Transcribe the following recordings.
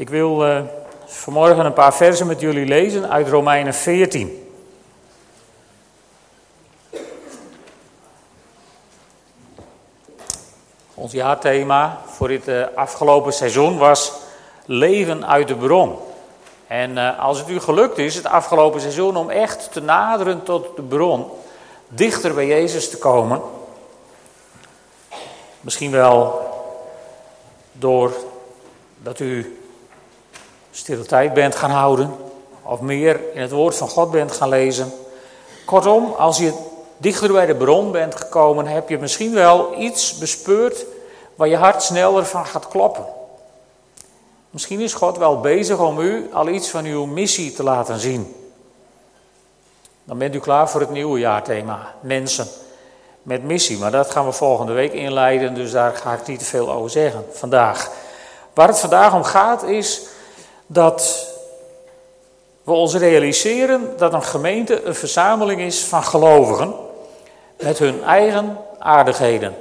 Ik wil uh, vanmorgen een paar versen met jullie lezen uit Romeinen 14. Ons jaarthema voor dit uh, afgelopen seizoen was leven uit de bron. En uh, als het u gelukt is, het afgelopen seizoen, om echt te naderen tot de bron, dichter bij Jezus te komen, misschien wel door dat u stille tijd bent gaan houden, of meer in het woord van God bent gaan lezen. Kortom, als je dichter bij de bron bent gekomen, heb je misschien wel iets bespeurd waar je hart sneller van gaat kloppen. Misschien is God wel bezig om u al iets van uw missie te laten zien. Dan bent u klaar voor het nieuwe jaarthema, mensen met missie. Maar dat gaan we volgende week inleiden, dus daar ga ik niet te veel over zeggen vandaag. Waar het vandaag om gaat is dat we ons realiseren dat een gemeente een verzameling is van gelovigen met hun eigen aardigheden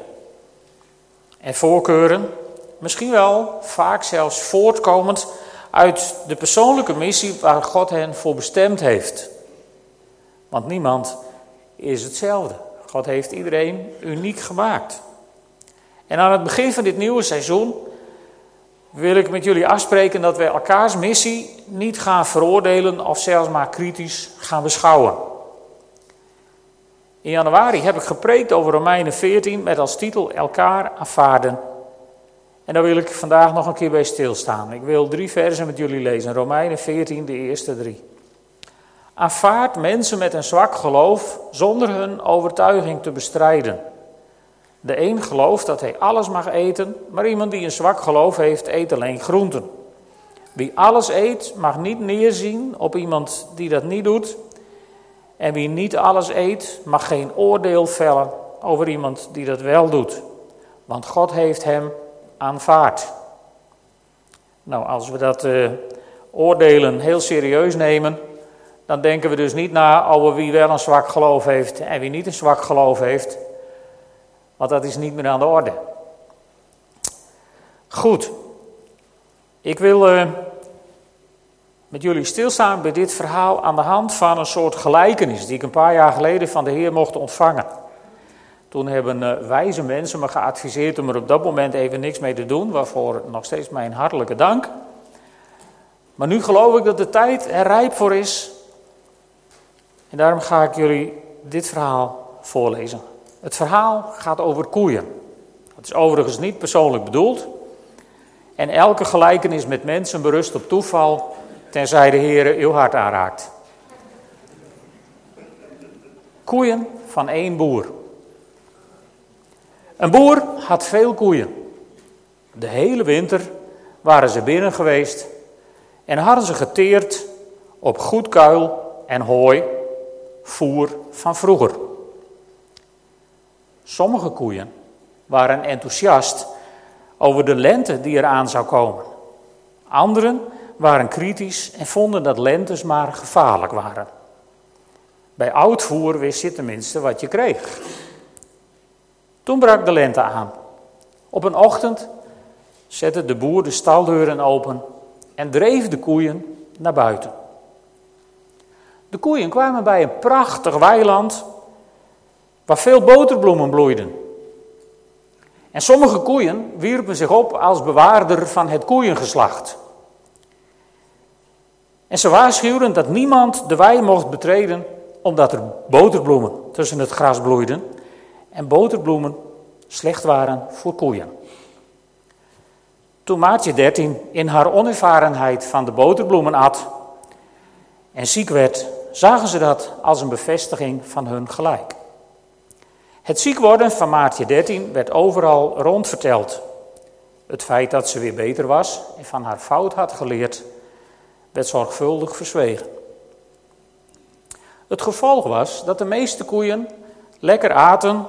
en voorkeuren, misschien wel vaak zelfs voortkomend uit de persoonlijke missie waar God hen voor bestemd heeft. Want niemand is hetzelfde. God heeft iedereen uniek gemaakt. En aan het begin van dit nieuwe seizoen wil ik met jullie afspreken dat wij elkaars missie niet gaan veroordelen of zelfs maar kritisch gaan beschouwen. In januari heb ik gepreekt over Romeinen 14 met als titel elkaar aanvaarden. En daar wil ik vandaag nog een keer bij stilstaan. Ik wil drie versen met jullie lezen. Romeinen 14, de eerste drie. Aanvaard mensen met een zwak geloof zonder hun overtuiging te bestrijden. De een gelooft dat hij alles mag eten, maar iemand die een zwak geloof heeft, eet alleen groenten. Wie alles eet, mag niet neerzien op iemand die dat niet doet. En wie niet alles eet, mag geen oordeel vellen over iemand die dat wel doet. Want God heeft hem aanvaard. Nou, als we dat uh, oordelen heel serieus nemen, dan denken we dus niet na over wie wel een zwak geloof heeft en wie niet een zwak geloof heeft. Want dat is niet meer aan de orde. Goed. Ik wil uh, met jullie stilstaan bij dit verhaal aan de hand van een soort gelijkenis die ik een paar jaar geleden van de Heer mocht ontvangen. Toen hebben uh, wijze mensen me geadviseerd om er op dat moment even niks mee te doen, waarvoor nog steeds mijn hartelijke dank. Maar nu geloof ik dat de tijd er rijp voor is. En daarom ga ik jullie dit verhaal voorlezen. Het verhaal gaat over koeien. Het is overigens niet persoonlijk bedoeld. En elke gelijkenis met mensen berust op toeval, tenzij de Heer uw hart aanraakt. Koeien van één boer. Een boer had veel koeien. De hele winter waren ze binnen geweest en hadden ze geteerd op goed kuil en hooi, voer van vroeger. Sommige koeien waren enthousiast over de lente die eraan zou komen. Anderen waren kritisch en vonden dat lentes maar gevaarlijk waren. Bij oud voer wist je tenminste wat je kreeg. Toen brak de lente aan. Op een ochtend zette de boer de staldeuren open en dreef de koeien naar buiten. De koeien kwamen bij een prachtig weiland waar veel boterbloemen bloeiden. En sommige koeien wierpen zich op als bewaarder van het koeiengeslacht. En ze waarschuwden dat niemand de wei mocht betreden, omdat er boterbloemen tussen het gras bloeiden en boterbloemen slecht waren voor koeien. Toen Maatje 13 in haar onervarenheid van de boterbloemen at en ziek werd, zagen ze dat als een bevestiging van hun gelijk. Het ziek worden van Maartje 13 werd overal rond verteld. Het feit dat ze weer beter was en van haar fout had geleerd, werd zorgvuldig verzwegen. Het gevolg was dat de meeste koeien lekker aten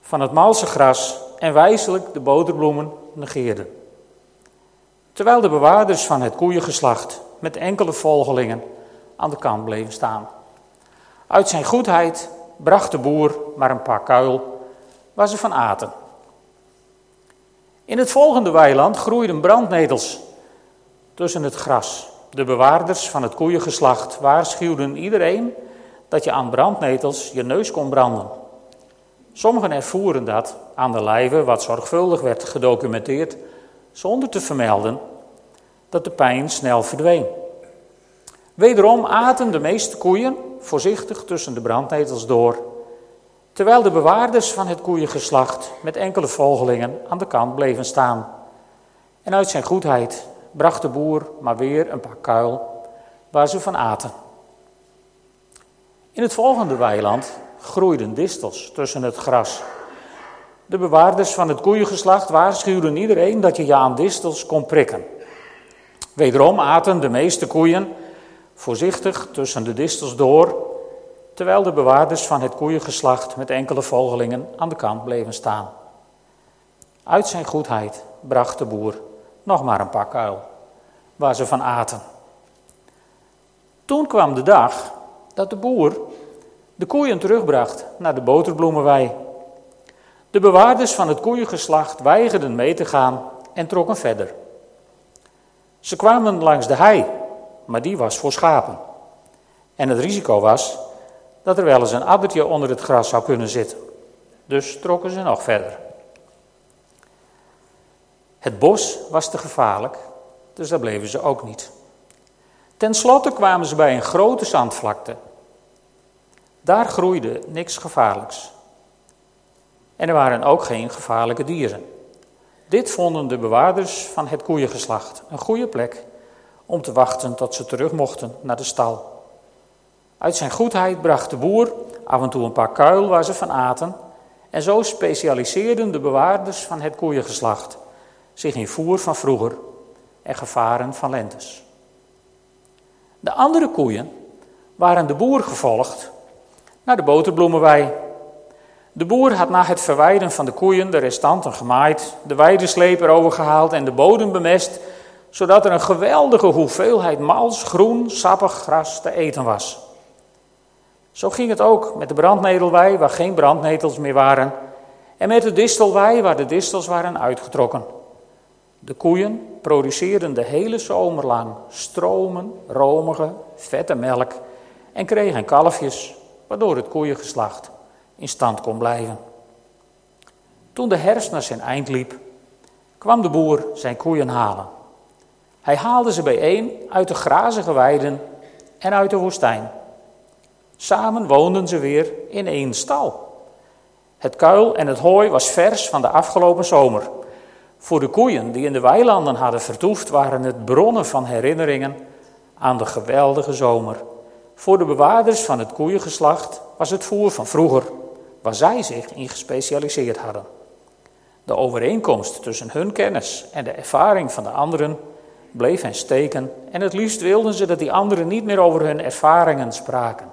van het malse gras en wijselijk de boterbloemen negeerden. Terwijl de bewaarders van het koeiengeslacht met enkele volgelingen aan de kant bleven staan. Uit zijn goedheid bracht de boer maar een paar kuil waar ze van aten. In het volgende weiland groeiden brandnetels, tussen het gras. De bewaarders van het koeiengeslacht waarschuwden iedereen dat je aan brandnetels je neus kon branden. Sommigen ervoeren dat aan de lijve, wat zorgvuldig werd gedocumenteerd, zonder te vermelden dat de pijn snel verdween. Wederom aten de meeste koeien voorzichtig tussen de brandnetels door, terwijl de bewaarders van het koeiengeslacht met enkele volgelingen aan de kant bleven staan. En uit zijn goedheid bracht de boer maar weer een paar kuil waar ze van aten. In het volgende weiland groeiden distels tussen het gras. De bewaarders van het koeiengeslacht waarschuwden iedereen dat je je aan distels kon prikken. Wederom aten de meeste koeien voorzichtig tussen de distels door, terwijl de bewaarders van het koeiengeslacht met enkele volgelingen aan de kant bleven staan. Uit zijn goedheid bracht de boer nog maar een paar kuil, waar ze van aten. Toen kwam de dag dat de boer de koeien terugbracht naar de boterbloemenwei. De bewaarders van het koeiengeslacht weigerden mee te gaan en trokken verder. Ze kwamen langs de hei, maar die was voor schapen. En het risico was dat er wel eens een addertje onder het gras zou kunnen zitten. Dus trokken ze nog verder. Het bos was te gevaarlijk, dus daar bleven ze ook niet. Ten slotte kwamen ze bij een grote zandvlakte. Daar groeide niks gevaarlijks. En er waren ook geen gevaarlijke dieren. Dit vonden de bewaarders van het koeiengeslacht een goede plek om te wachten tot ze terug mochten naar de stal. Uit zijn goedheid bracht de boer af en toe een paar kuil waar ze van aten, en zo specialiseerden de bewaarders van het koeiengeslacht zich in voer van vroeger en gevaren van lentes. De andere koeien waren de boer gevolgd naar de boterbloemenwei. De boer had na het verwijden van de koeien de restanten gemaaid, de weidesleep erover gehaald en de bodem bemest, zodat er een geweldige hoeveelheid mals, groen, sappig gras te eten was. Zo ging het ook met de brandnetelwei, waar geen brandnetels meer waren, en met de distelwei, waar de distels waren uitgetrokken. De koeien produceerden de hele zomer lang stromen, romige, vette melk en kregen kalfjes, waardoor het koeiengeslacht in stand kon blijven. Toen de herfst naar zijn eind liep, kwam de boer zijn koeien halen. Hij haalde ze bijeen uit de grazige weiden en uit de woestijn. Samen woonden ze weer in één stal. Het kuil en het hooi was vers van de afgelopen zomer. Voor de koeien die in de weilanden hadden vertoefd, waren het bronnen van herinneringen aan de geweldige zomer. Voor de bewaarders van het koeiengeslacht was het voer van vroeger, waar zij zich in gespecialiseerd hadden. De overeenkomst tussen hun kennis en de ervaring van de anderen bleef hen steken en het liefst wilden ze dat die anderen niet meer over hun ervaringen spraken.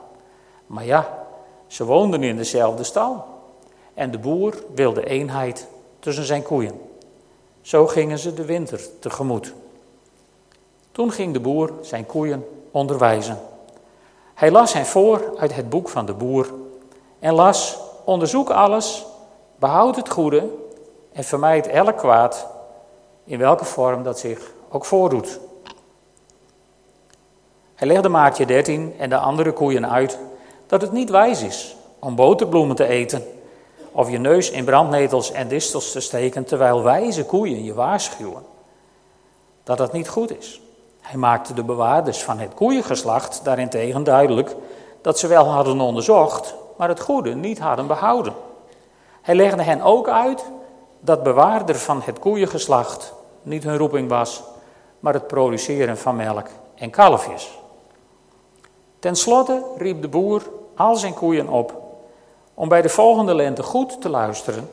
Maar ja, ze woonden in dezelfde stal en de boer wilde eenheid tussen zijn koeien. Zo gingen ze de winter tegemoet. Toen ging de boer zijn koeien onderwijzen. Hij las hen voor uit het boek van de boer en las: Onderzoek alles, behoud het goede en vermijd elk kwaad, in welke vorm dat zich ook voordoet. Hij legde maatje 13 en de andere koeien uit dat het niet wijs is om boterbloemen te eten of je neus in brandnetels en distels te steken terwijl wijze koeien je waarschuwen. Dat dat niet goed is. Hij maakte de bewaarders van het koeiengeslacht daarentegen duidelijk dat ze wel hadden onderzocht, maar het goede niet hadden behouden. Hij legde hen ook uit dat bewaarder van het koeiengeslacht niet hun roeping was, maar het produceren van melk en kalfjes. Ten slotte riep de boer al zijn koeien op om bij de volgende lente goed te luisteren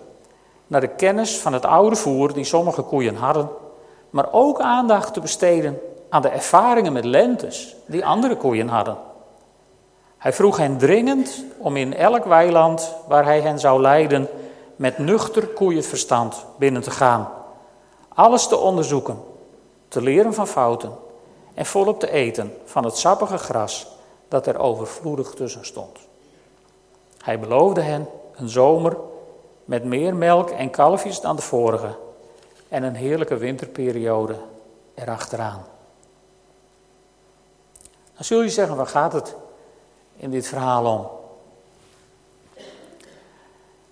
naar de kennis van het oude voer die sommige koeien hadden, maar ook aandacht te besteden aan de ervaringen met lentes die andere koeien hadden. Hij vroeg hen dringend om in elk weiland waar hij hen zou leiden met nuchter koeienverstand binnen te gaan, alles te onderzoeken, te leren van fouten en volop te eten van het sappige gras dat er overvloedig tussen stond. Hij beloofde hen een zomer met meer melk en kalfjes dan de vorige en een heerlijke winterperiode erachteraan. Dan zul je zeggen, waar gaat het in dit verhaal om?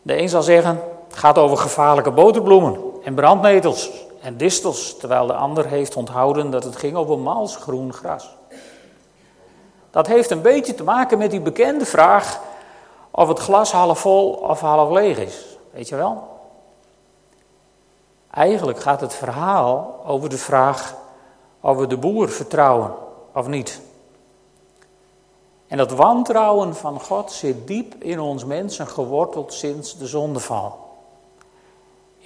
De een zal zeggen, het gaat over gevaarlijke boterbloemen en brandnetels en distels, terwijl de ander heeft onthouden dat het ging over mals groen gras. Dat heeft een beetje te maken met die bekende vraag of het glas half vol of half leeg is. Weet je wel? Eigenlijk gaat het verhaal over de vraag of we de boer vertrouwen of niet. En dat wantrouwen van God zit diep in ons mensen geworteld sinds de zondeval.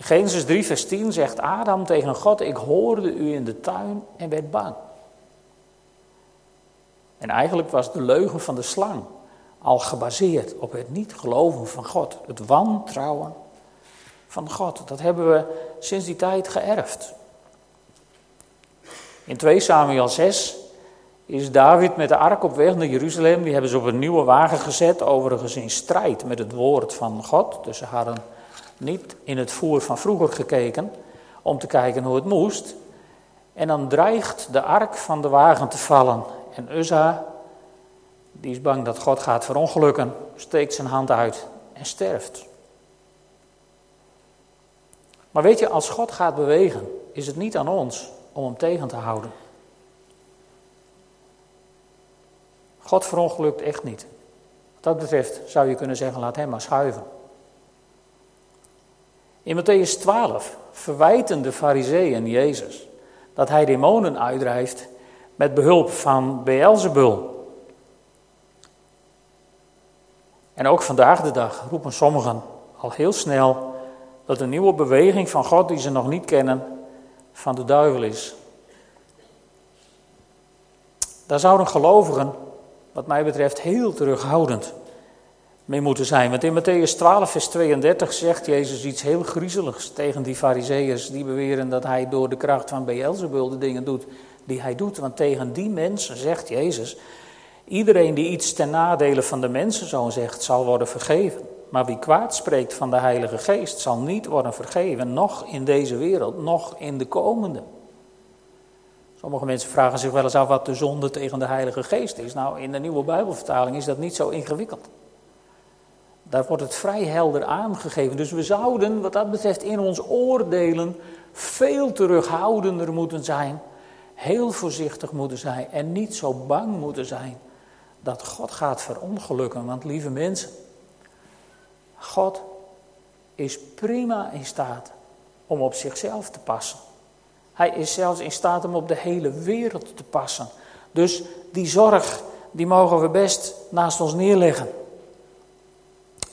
Genesis 3, vers 10 zegt Adam tegen God: Ik hoorde u in de tuin en werd bang. En eigenlijk was de leugen van de slang al gebaseerd op het niet geloven van God, het wantrouwen van God. Dat hebben we sinds die tijd geërfd. In 2 Samuel 6 is David met de ark op weg naar Jeruzalem. Die hebben ze op een nieuwe wagen gezet, overigens in strijd met het woord van God. Dus ze hadden niet in het voer van vroeger gekeken om te kijken hoe het moest. En dan dreigt de ark van de wagen te vallen. En Uzza, die is bang dat God gaat verongelukken, steekt zijn hand uit en sterft. Maar weet je, als God gaat bewegen, is het niet aan ons om hem tegen te houden. God verongelukt echt niet. Wat dat betreft zou je kunnen zeggen, laat hem maar schuiven. In Matthäus 12 verwijten de fariseeën Jezus dat hij demonen uitdrijft met behulp van Beelzebul. En ook vandaag de dag roepen sommigen al heel snel dat een nieuwe beweging van God die ze nog niet kennen, van de duivel is. Daar zouden gelovigen, wat mij betreft, heel terughoudend moeten zijn. Want in Matthäus 12, vers 32 zegt Jezus iets heel griezeligs tegen die fariseeërs die beweren dat hij door de kracht van Beelzebul de dingen doet die hij doet. Want tegen die mensen zegt Jezus, iedereen die iets ten nadele van de mensen zo zegt, zal worden vergeven. Maar wie kwaad spreekt van de Heilige Geest, zal niet worden vergeven, nog in deze wereld, nog in de komende. Sommige mensen vragen zich wel eens af wat de zonde tegen de Heilige Geest is. Nou, in de nieuwe Bijbelvertaling is dat niet zo ingewikkeld. Daar wordt het vrij helder aangegeven. Dus we zouden, wat dat betreft, in ons oordelen veel terughoudender moeten zijn. Heel voorzichtig moeten zijn en niet zo bang moeten zijn dat God gaat verongelukken. Want lieve mensen, God is prima in staat om op zichzelf te passen. Hij is zelfs in staat om op de hele wereld te passen. Dus die zorg, die mogen we best naast ons neerleggen.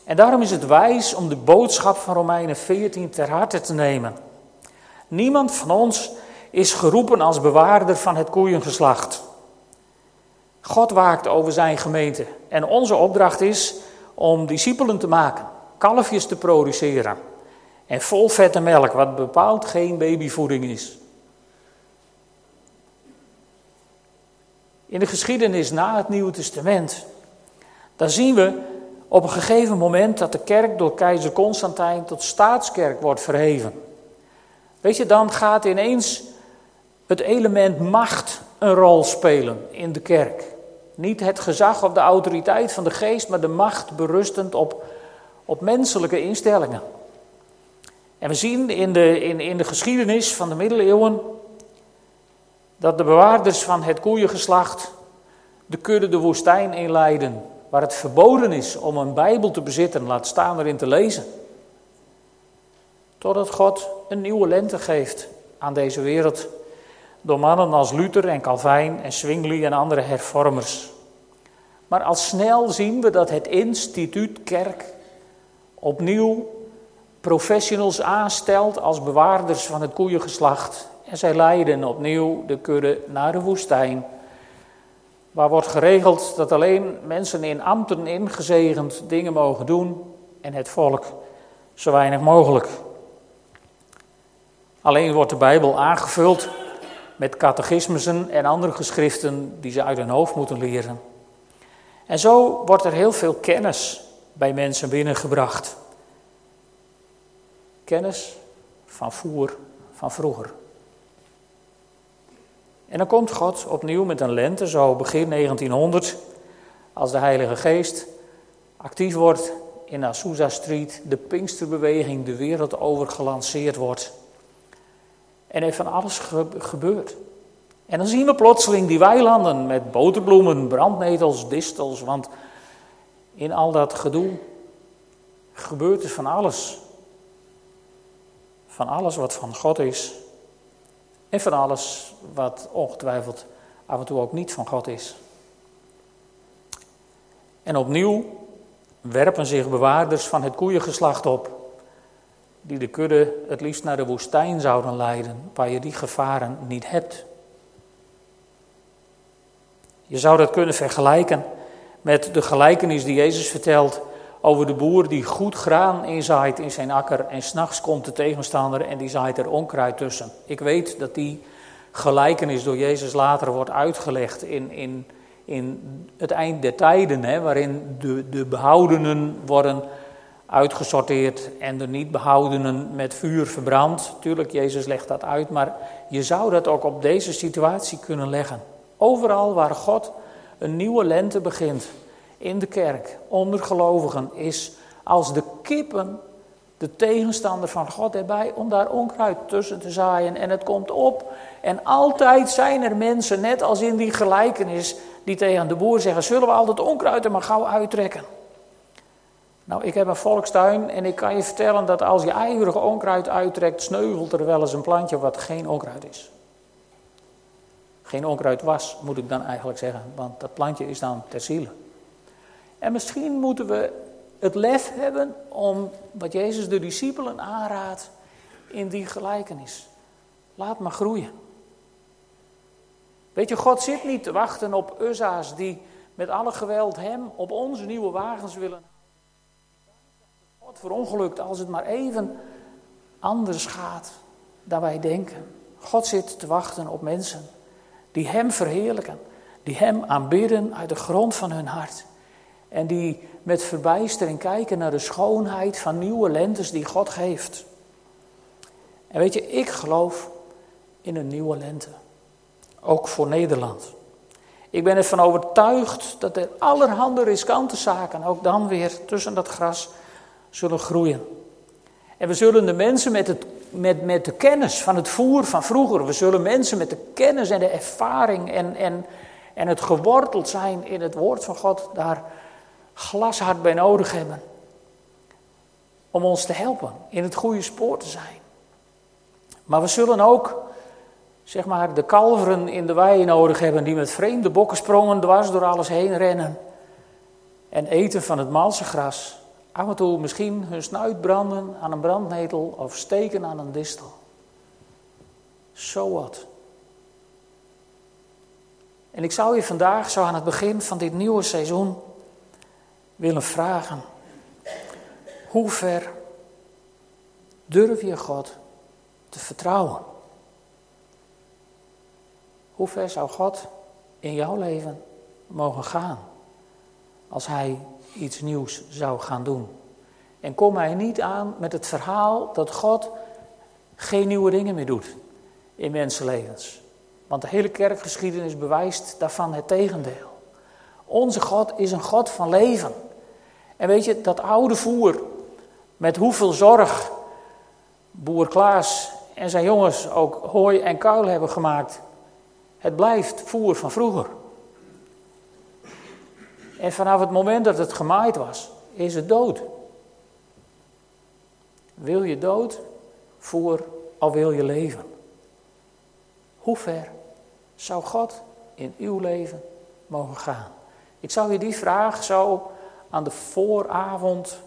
En daarom is het wijs om de boodschap van Romeinen 14 ter harte te nemen. Niemand van ons is geroepen als bewaarder van het koeiengeslacht. God waakt over zijn gemeente en onze opdracht is om discipelen te maken, kalfjes te produceren en vol vette melk, wat bepaald geen babyvoeding is. In de geschiedenis na het Nieuwe Testament, daar zien we op een gegeven moment dat de kerk door keizer Constantijn tot staatskerk wordt verheven. Weet je, dan gaat ineens het element macht een rol spelen in de kerk. Niet het gezag of de autoriteit van de geest, maar de macht berustend op, op menselijke instellingen. En we zien in de, in, in de geschiedenis van de middeleeuwen dat de bewaarders van het koeiengeslacht de kudde de woestijn inleiden waar het verboden is om een Bijbel te bezitten, laat staan erin te lezen. Totdat God een nieuwe lente geeft aan deze wereld door mannen als Luther en Calvijn en Zwingli en andere hervormers. Maar al snel zien we dat het instituut kerk opnieuw professionals aanstelt als bewaarders van het koeiengeslacht. En zij leiden opnieuw de kudde naar de woestijn waar wordt geregeld dat alleen mensen in ambten ingezegend dingen mogen doen en het volk zo weinig mogelijk. Alleen wordt de Bijbel aangevuld met catechismussen en andere geschriften die ze uit hun hoofd moeten leren. En zo wordt er heel veel kennis bij mensen binnengebracht. Kennis van voer van vroeger. En dan komt God opnieuw met een lente, zo begin 1900, als de Heilige Geest actief wordt in Azusa Street, de Pinksterbeweging de wereld over gelanceerd wordt. En er van alles gebeurt. En dan zien we plotseling die weilanden met boterbloemen, brandnetels, distels, want in al dat gedoe gebeurt er van alles. Van alles wat van God is. En van alles wat ongetwijfeld af en toe ook niet van God is. En opnieuw werpen zich bewaarders van het koeiengeslacht op, die de kudde het liefst naar de woestijn zouden leiden, waar je die gevaren niet hebt. Je zou dat kunnen vergelijken met de gelijkenis die Jezus vertelt over de boer die goed graan inzaait in zijn akker en s'nachts komt de tegenstander en die zaait er onkruid tussen. Ik weet dat die gelijkenis door Jezus later wordt uitgelegd in, in, in het eind der tijden, hè, waarin de, de behoudenen worden uitgesorteerd en de niet behoudenen met vuur verbrand. Tuurlijk, Jezus legt dat uit, maar je zou dat ook op deze situatie kunnen leggen. Overal waar God een nieuwe lente begint, in de kerk, onder gelovigen, is als de kippen de tegenstander van God erbij om daar onkruid tussen te zaaien. En het komt op. En altijd zijn er mensen, net als in die gelijkenis, die tegen de boer zeggen: Zullen we al het onkruid er maar gauw uittrekken? Nou, ik heb een volkstuin en ik kan je vertellen dat als je ijverig onkruid uittrekt, sneuvelt er wel eens een plantje wat geen onkruid is. Geen onkruid was, moet ik dan eigenlijk zeggen, want dat plantje is dan ter ziele. En misschien moeten we het lef hebben om wat Jezus de discipelen aanraadt in die gelijkenis. Laat maar groeien. Weet je, God zit niet te wachten op Uzza's die met alle geweld hem op onze nieuwe wagens willen. God verongelukt als het maar even anders gaat dan wij denken. God zit te wachten op mensen die hem verheerlijken, die hem aanbidden uit de grond van hun hart. En die met verbijstering kijken naar de schoonheid van nieuwe lentes die God geeft. En weet je, ik geloof in een nieuwe lente. Ook voor Nederland. Ik ben ervan overtuigd dat er allerhande riskante zaken ook dan weer tussen dat gras zullen groeien. En we zullen de mensen met, het, met, met de kennis van het voer van vroeger, we zullen mensen met de kennis en de ervaring en, en, en het geworteld zijn in het woord van God daar glashard bij nodig hebben. Om ons te helpen in het goede spoor te zijn. Maar we zullen ook, zeg maar, de kalveren in de wei nodig hebben die met vreemde bokken sprongen dwars door alles heen rennen. En eten van het malse gras. Af en toe misschien hun snuit branden aan een brandnetel of steken aan een distel. So wat. En ik zou je vandaag, zo aan het begin van dit nieuwe seizoen, willen vragen. Hoe ver durf je God te vertrouwen? Hoe ver zou God in jouw leven mogen gaan als Hij iets nieuws zou gaan doen? En kom mij niet aan met het verhaal dat God geen nieuwe dingen meer doet in mensenlevens. Want de hele kerkgeschiedenis bewijst daarvan het tegendeel. Onze God is een God van leven. En weet je, dat oude voer, met hoeveel zorg boer Klaas en zijn jongens ook hooi en kuil hebben gemaakt. Het blijft voer van vroeger. En vanaf het moment dat het gemaaid was, is het dood. Wil je dood, voer, of wil je leven? Hoe ver zou God in uw leven mogen gaan? Ik zou je die vraag zo aan de vooravond,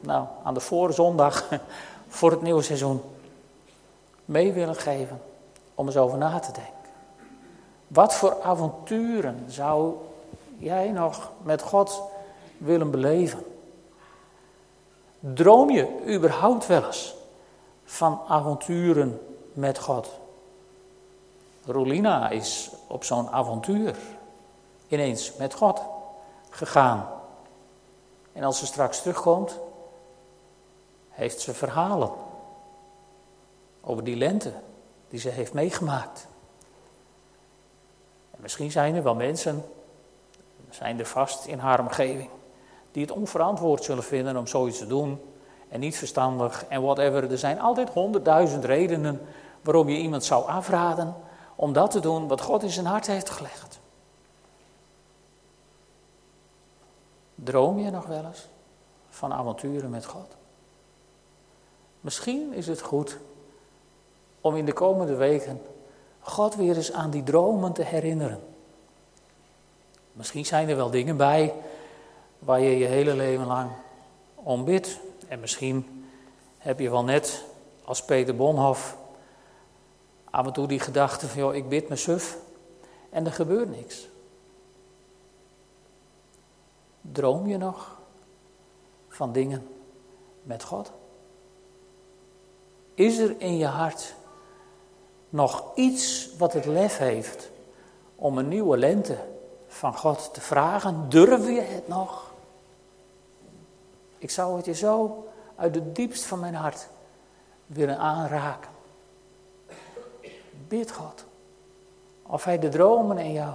nou, aan de voorzondag voor het nieuwe seizoen mee willen geven om eens over na te denken. Wat voor avonturen zou jij nog met God willen beleven? Droom je überhaupt wel eens van avonturen met God? Rolina is op zo'n avontuur ineens met God gegaan. En als ze straks terugkomt, heeft ze verhalen over die lente die ze heeft meegemaakt. Misschien zijn er wel mensen, zijn er vast in haar omgeving, die het onverantwoord zullen vinden om zoiets te doen en niet verstandig en whatever. Er zijn altijd honderdduizend redenen waarom je iemand zou afraden om dat te doen wat God in zijn hart heeft gelegd. Droom je nog wel eens van avonturen met God? Misschien is het goed om in de komende weken God weer eens aan die dromen te herinneren. Misschien zijn er wel dingen bij waar je je hele leven lang om bidt. En misschien heb je wel net als Peter Bonhoff af en toe die gedachte van, joh, ik bid me suf en er gebeurt niks. Droom je nog van dingen met God? Is er in je hart nog iets wat het lef heeft om een nieuwe lente van God te vragen? Durf je het nog? Ik zou het je zo uit het diepst van mijn hart willen aanraken. Bid God. Of Hij de dromen in jou,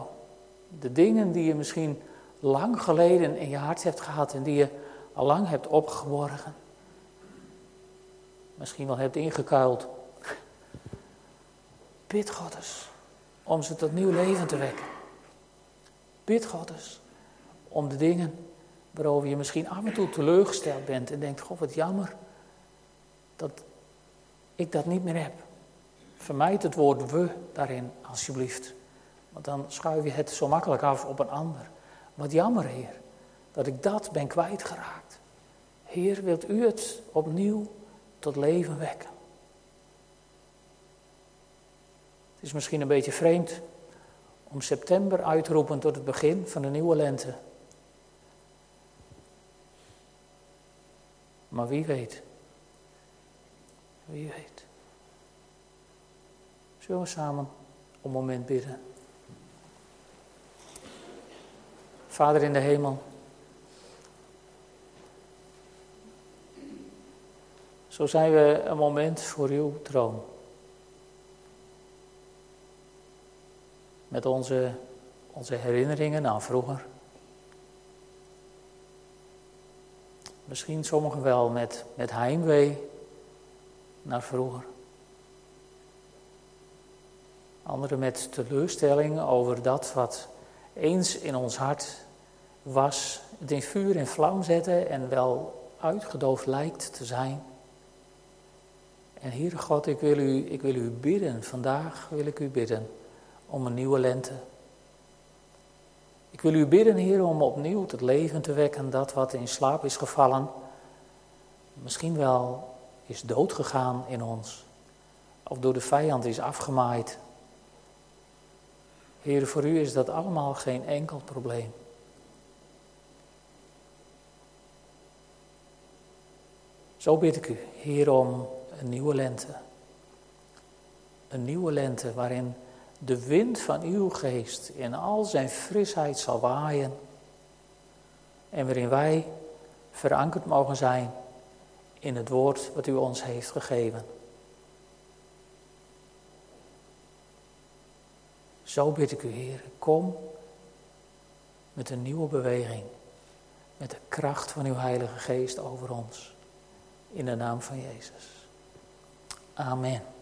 de dingen die je misschien lang geleden in je hart hebt gehad en die je al lang hebt opgeborgen, misschien wel hebt ingekuild. Bid God eens om ze tot nieuw leven te wekken. Bid God eens om de dingen waarover je misschien af en toe teleurgesteld bent en denkt: God, wat jammer dat ik dat niet meer heb. Vermijd het woord we daarin, alsjeblieft. Want dan schuif je het zo makkelijk af op een ander. Wat jammer, Heer, dat ik dat ben kwijtgeraakt. Heer, wilt u het opnieuw tot leven wekken? Het is misschien een beetje vreemd om september uit te roepen tot het begin van de nieuwe lente. Maar wie weet. Wie weet. Zullen we samen een moment bidden? Vader in de hemel. Zo zijn we een moment voor uw troon. Met onze, onze herinneringen aan vroeger. Misschien sommigen wel met, met heimwee naar vroeger. Anderen met teleurstelling over dat wat eens in ons hart was, het in vuur en vlam zetten en wel uitgedoofd lijkt te zijn. En Heere God, ik wil, u, ik wil u bidden, vandaag wil ik u bidden om een nieuwe lente. Ik wil u bidden, Heer, om opnieuw tot leven te wekken dat wat in slaap is gevallen, misschien wel is doodgegaan in ons, of door de vijand is afgemaaid. Heer, voor u is dat allemaal geen enkel probleem. Zo bid ik u, Heer, om een nieuwe lente. Een nieuwe lente waarin de wind van uw geest in al zijn frisheid zal waaien. En waarin wij verankerd mogen zijn in het woord wat u ons heeft gegeven. Zo bid ik u, Heer, kom met een nieuwe beweging, met de kracht van uw Heilige Geest over ons. In de naam van Jezus. Amen.